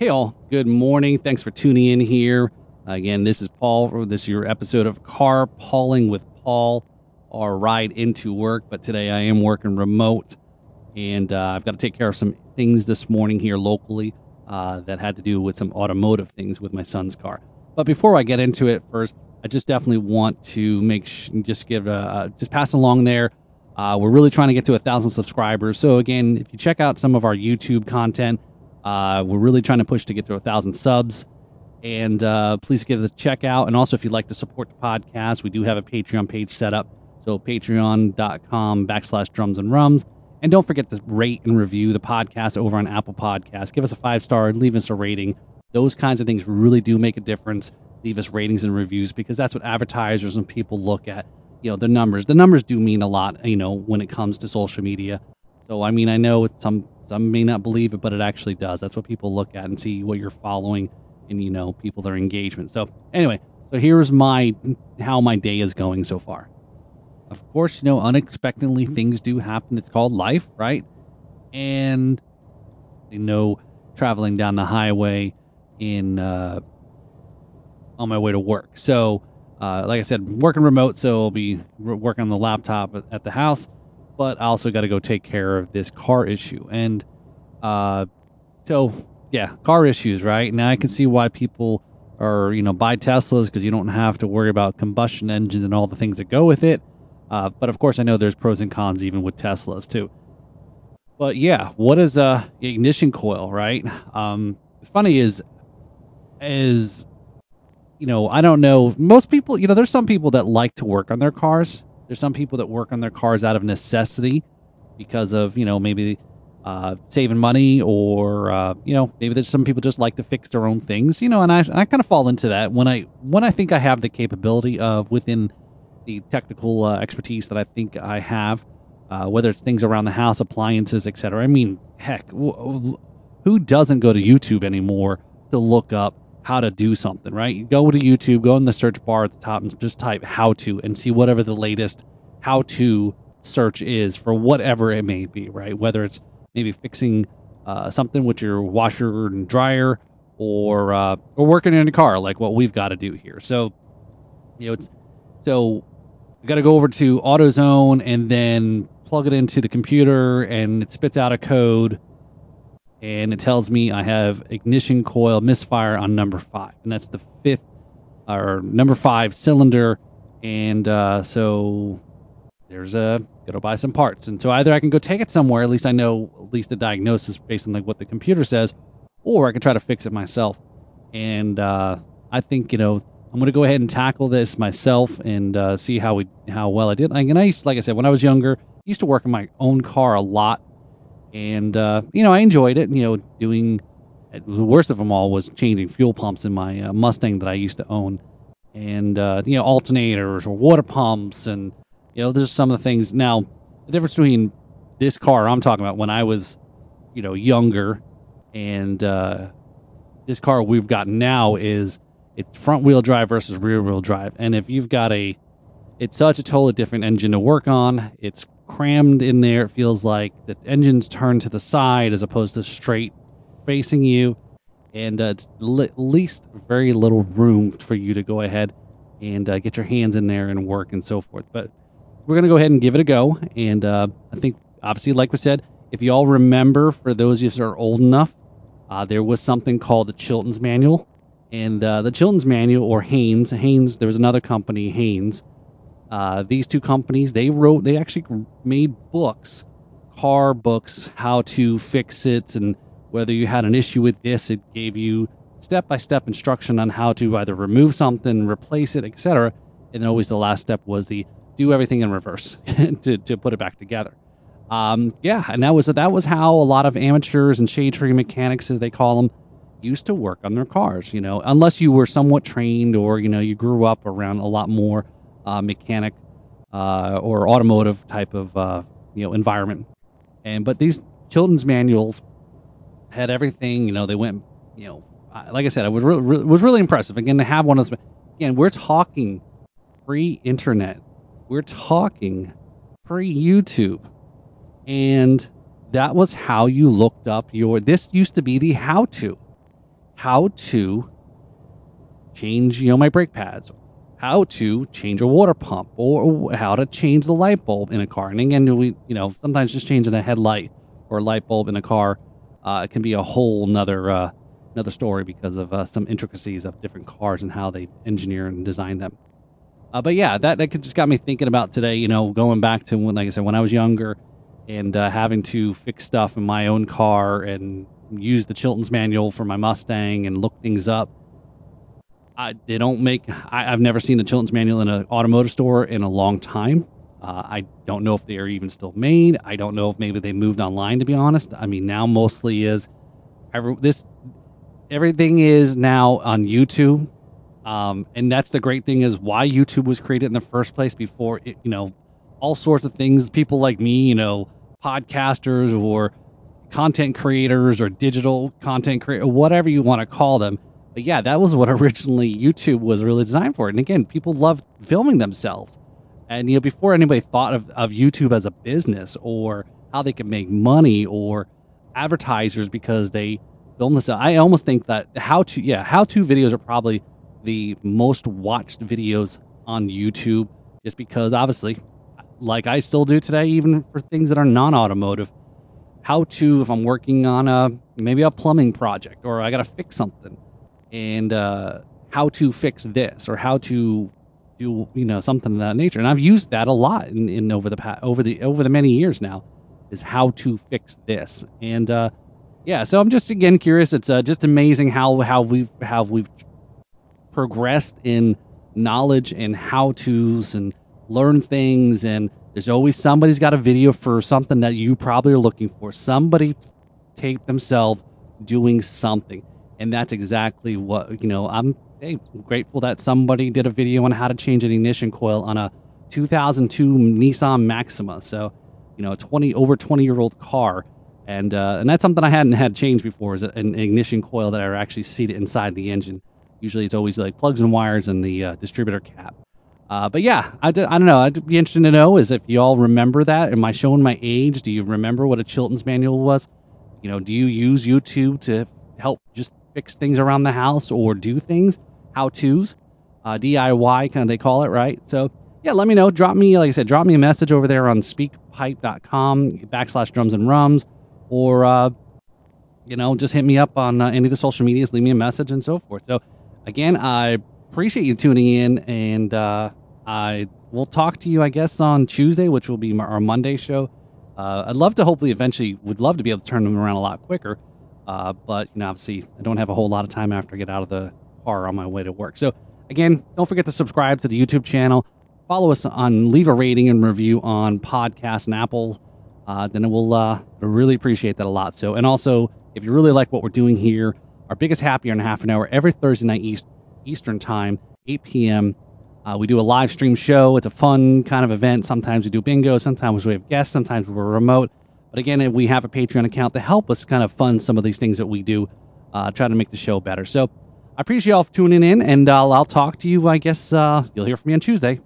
Hey, all. Good morning. Thanks for tuning in here. Again, this is Paul. This is your episode of Car Pauling with Paul, our ride into work. But today I am working remote, and uh, I've got to take care of some things this morning here locally uh, that had to do with some automotive things with my son's car. But before I get into it, first, I just definitely want to make sh- just give a, just pass along there. Uh, we're really trying to get to a thousand subscribers. So again, if you check out some of our YouTube content uh, we're really trying to push to get to a thousand subs. And uh, please give the check out. And also, if you'd like to support the podcast, we do have a Patreon page set up. So, patreon.com backslash drums and rums. And don't forget to rate and review the podcast over on Apple Podcasts. Give us a five star, leave us a rating. Those kinds of things really do make a difference. Leave us ratings and reviews because that's what advertisers and people look at. You know, the numbers. The numbers do mean a lot, you know, when it comes to social media. So, I mean, I know some some may not believe it, but it actually does. That's what people look at and see what you're following and, you know, people, their engagement. So, anyway, so here's my how my day is going so far. Of course, you know, unexpectedly things do happen. It's called life, right? And, you know, traveling down the highway in, uh, on my way to work. So, uh, like I said, working remote, so I'll be working on the laptop at the house but I also got to go take care of this car issue. And uh, so, yeah, car issues, right? Now I can see why people are, you know, buy Teslas because you don't have to worry about combustion engines and all the things that go with it. Uh, but of course, I know there's pros and cons even with Teslas too. But yeah, what is a ignition coil, right? Um, it's funny is, is, you know, I don't know. Most people, you know, there's some people that like to work on their cars there's some people that work on their cars out of necessity because of, you know, maybe uh, saving money or, uh, you know, maybe there's some people just like to fix their own things, you know, and I, I kind of fall into that when I, when I think I have the capability of within the technical uh, expertise that I think I have, uh, whether it's things around the house, appliances, etc. I mean, heck, who doesn't go to YouTube anymore to look up how to do something, right? You go to YouTube, go in the search bar at the top and just type how to and see whatever the latest how to search is for whatever it may be, right? Whether it's maybe fixing uh, something with your washer and dryer or uh, or working in a car like what we've got to do here. So, you know, it's so you got to go over to AutoZone and then plug it into the computer and it spits out a code and it tells me I have ignition coil misfire on number five, and that's the fifth or number five cylinder. And uh, so there's a gotta buy some parts, and so either I can go take it somewhere, at least I know at least the diagnosis based on like what the computer says, or I can try to fix it myself. And uh, I think you know I'm gonna go ahead and tackle this myself and uh, see how we how well I did. Like, and I used, like I said, when I was younger, I used to work in my own car a lot and uh, you know I enjoyed it. You know, doing the worst of them all was changing fuel pumps in my uh, Mustang that I used to own, and uh, you know alternators or water pumps, and you know there's some of the things. Now the difference between this car I'm talking about when I was, you know, younger, and uh, this car we've got now is it's front wheel drive versus rear wheel drive, and if you've got a it's such a totally different engine to work on. It's crammed in there. It feels like the engine's turned to the side as opposed to straight facing you, and uh, it's li- at least very little room for you to go ahead and uh, get your hands in there and work and so forth. But we're gonna go ahead and give it a go, and uh, I think obviously, like we said, if you all remember, for those of you that are old enough, uh, there was something called the Chilton's Manual, and uh, the Chilton's Manual or Haynes, Haynes, there was another company, Haynes uh, these two companies, they wrote, they actually made books, car books, how to fix it, and whether you had an issue with this, it gave you step by step instruction on how to either remove something, replace it, etc. And always the last step was the do everything in reverse to, to put it back together. Um, yeah, and that was that was how a lot of amateurs and shade tree mechanics, as they call them, used to work on their cars. You know, unless you were somewhat trained or you know you grew up around a lot more uh, mechanic uh, or automotive type of uh, you know environment. And but these Chilton's manuals had everything. You know, they went. You know, like I said, it was really, really was really impressive. Again, to have one of those. Again, we're talking pre-internet. We're talking pre-YouTube, and that was how you looked up your. This used to be the how-to. how to change, you know, my brake pads, how to change a water pump, or how to change the light bulb in a car. And again, we, you know, sometimes just changing a headlight or a light bulb in a car uh, can be a whole nother uh, another story because of uh, some intricacies of different cars and how they engineer and design them. Uh, but yeah, that, that just got me thinking about today. You know, going back to when, like I said, when I was younger, and uh, having to fix stuff in my own car and use the Chilton's manual for my Mustang and look things up. I, they don't make. I, have never seen the Chilton's manual in an automotive store in a long time. Uh, I don't know if they are even still made. I don't know if maybe they moved online. To be honest, I mean now mostly is every, this everything is now on YouTube, um, and that's the great thing is why YouTube was created in the first place. Before it, you know, all sorts of things. People like me, you know, podcasters or content creators or digital content creator, whatever you want to call them. But yeah, that was what originally YouTube was really designed for. And again, people love filming themselves. And you know, before anybody thought of, of YouTube as a business or how they could make money or advertisers because they film this, I almost think that how to yeah, how to videos are probably the most watched videos on YouTube just because obviously like I still do today, even for things that are non automotive, how to, if I'm working on a maybe a plumbing project or I got to fix something and uh, how to fix this or how to do you know something of that nature. And I've used that a lot in, in over the past, over the over the many years now is how to fix this. And uh, yeah, so I'm just again curious. It's uh, just amazing how how we've how we've progressed in knowledge and how tos and learn things and there's always somebody's got a video for something that you probably are looking for. Somebody taped themselves doing something. And that's exactly what, you know, I'm hey, grateful that somebody did a video on how to change an ignition coil on a 2002 Nissan Maxima. So, you know, a 20 over 20 year old car. And, uh, and that's something I hadn't had changed before is an ignition coil that are actually seated inside the engine. Usually it's always like plugs and wires and the uh, distributor cap. Uh, but yeah, I, d- I don't know. I'd be interested to know is if you all remember that. Am I showing my age? Do you remember what a Chilton's manual was? You know, do you use YouTube to help just fix things around the house or do things? How to's, uh, DIY, kind of they call it, right? So yeah, let me know. Drop me, like I said, drop me a message over there on speakpipe.com backslash drums and rums, or uh, you know, just hit me up on uh, any of the social medias, leave me a message and so forth. So again, I appreciate you tuning in and uh, I will talk to you, I guess, on Tuesday, which will be our Monday show. Uh, I'd love to hopefully eventually would love to be able to turn them around a lot quicker. Uh, but you know, obviously, I don't have a whole lot of time after I get out of the car on my way to work. So again, don't forget to subscribe to the YouTube channel. Follow us on, leave a rating and review on podcast and Apple. Uh, then we'll uh, really appreciate that a lot. So, and also, if you really like what we're doing here, our biggest happy hour in half an hour every Thursday night East, Eastern time, 8 p.m. Uh, we do a live stream show. It's a fun kind of event. Sometimes we do bingo. Sometimes we have guests. Sometimes we're remote. But again, we have a Patreon account to help us kind of fund some of these things that we do, uh, try to make the show better. So I appreciate y'all tuning in, and uh, I'll talk to you. I guess uh, you'll hear from me on Tuesday.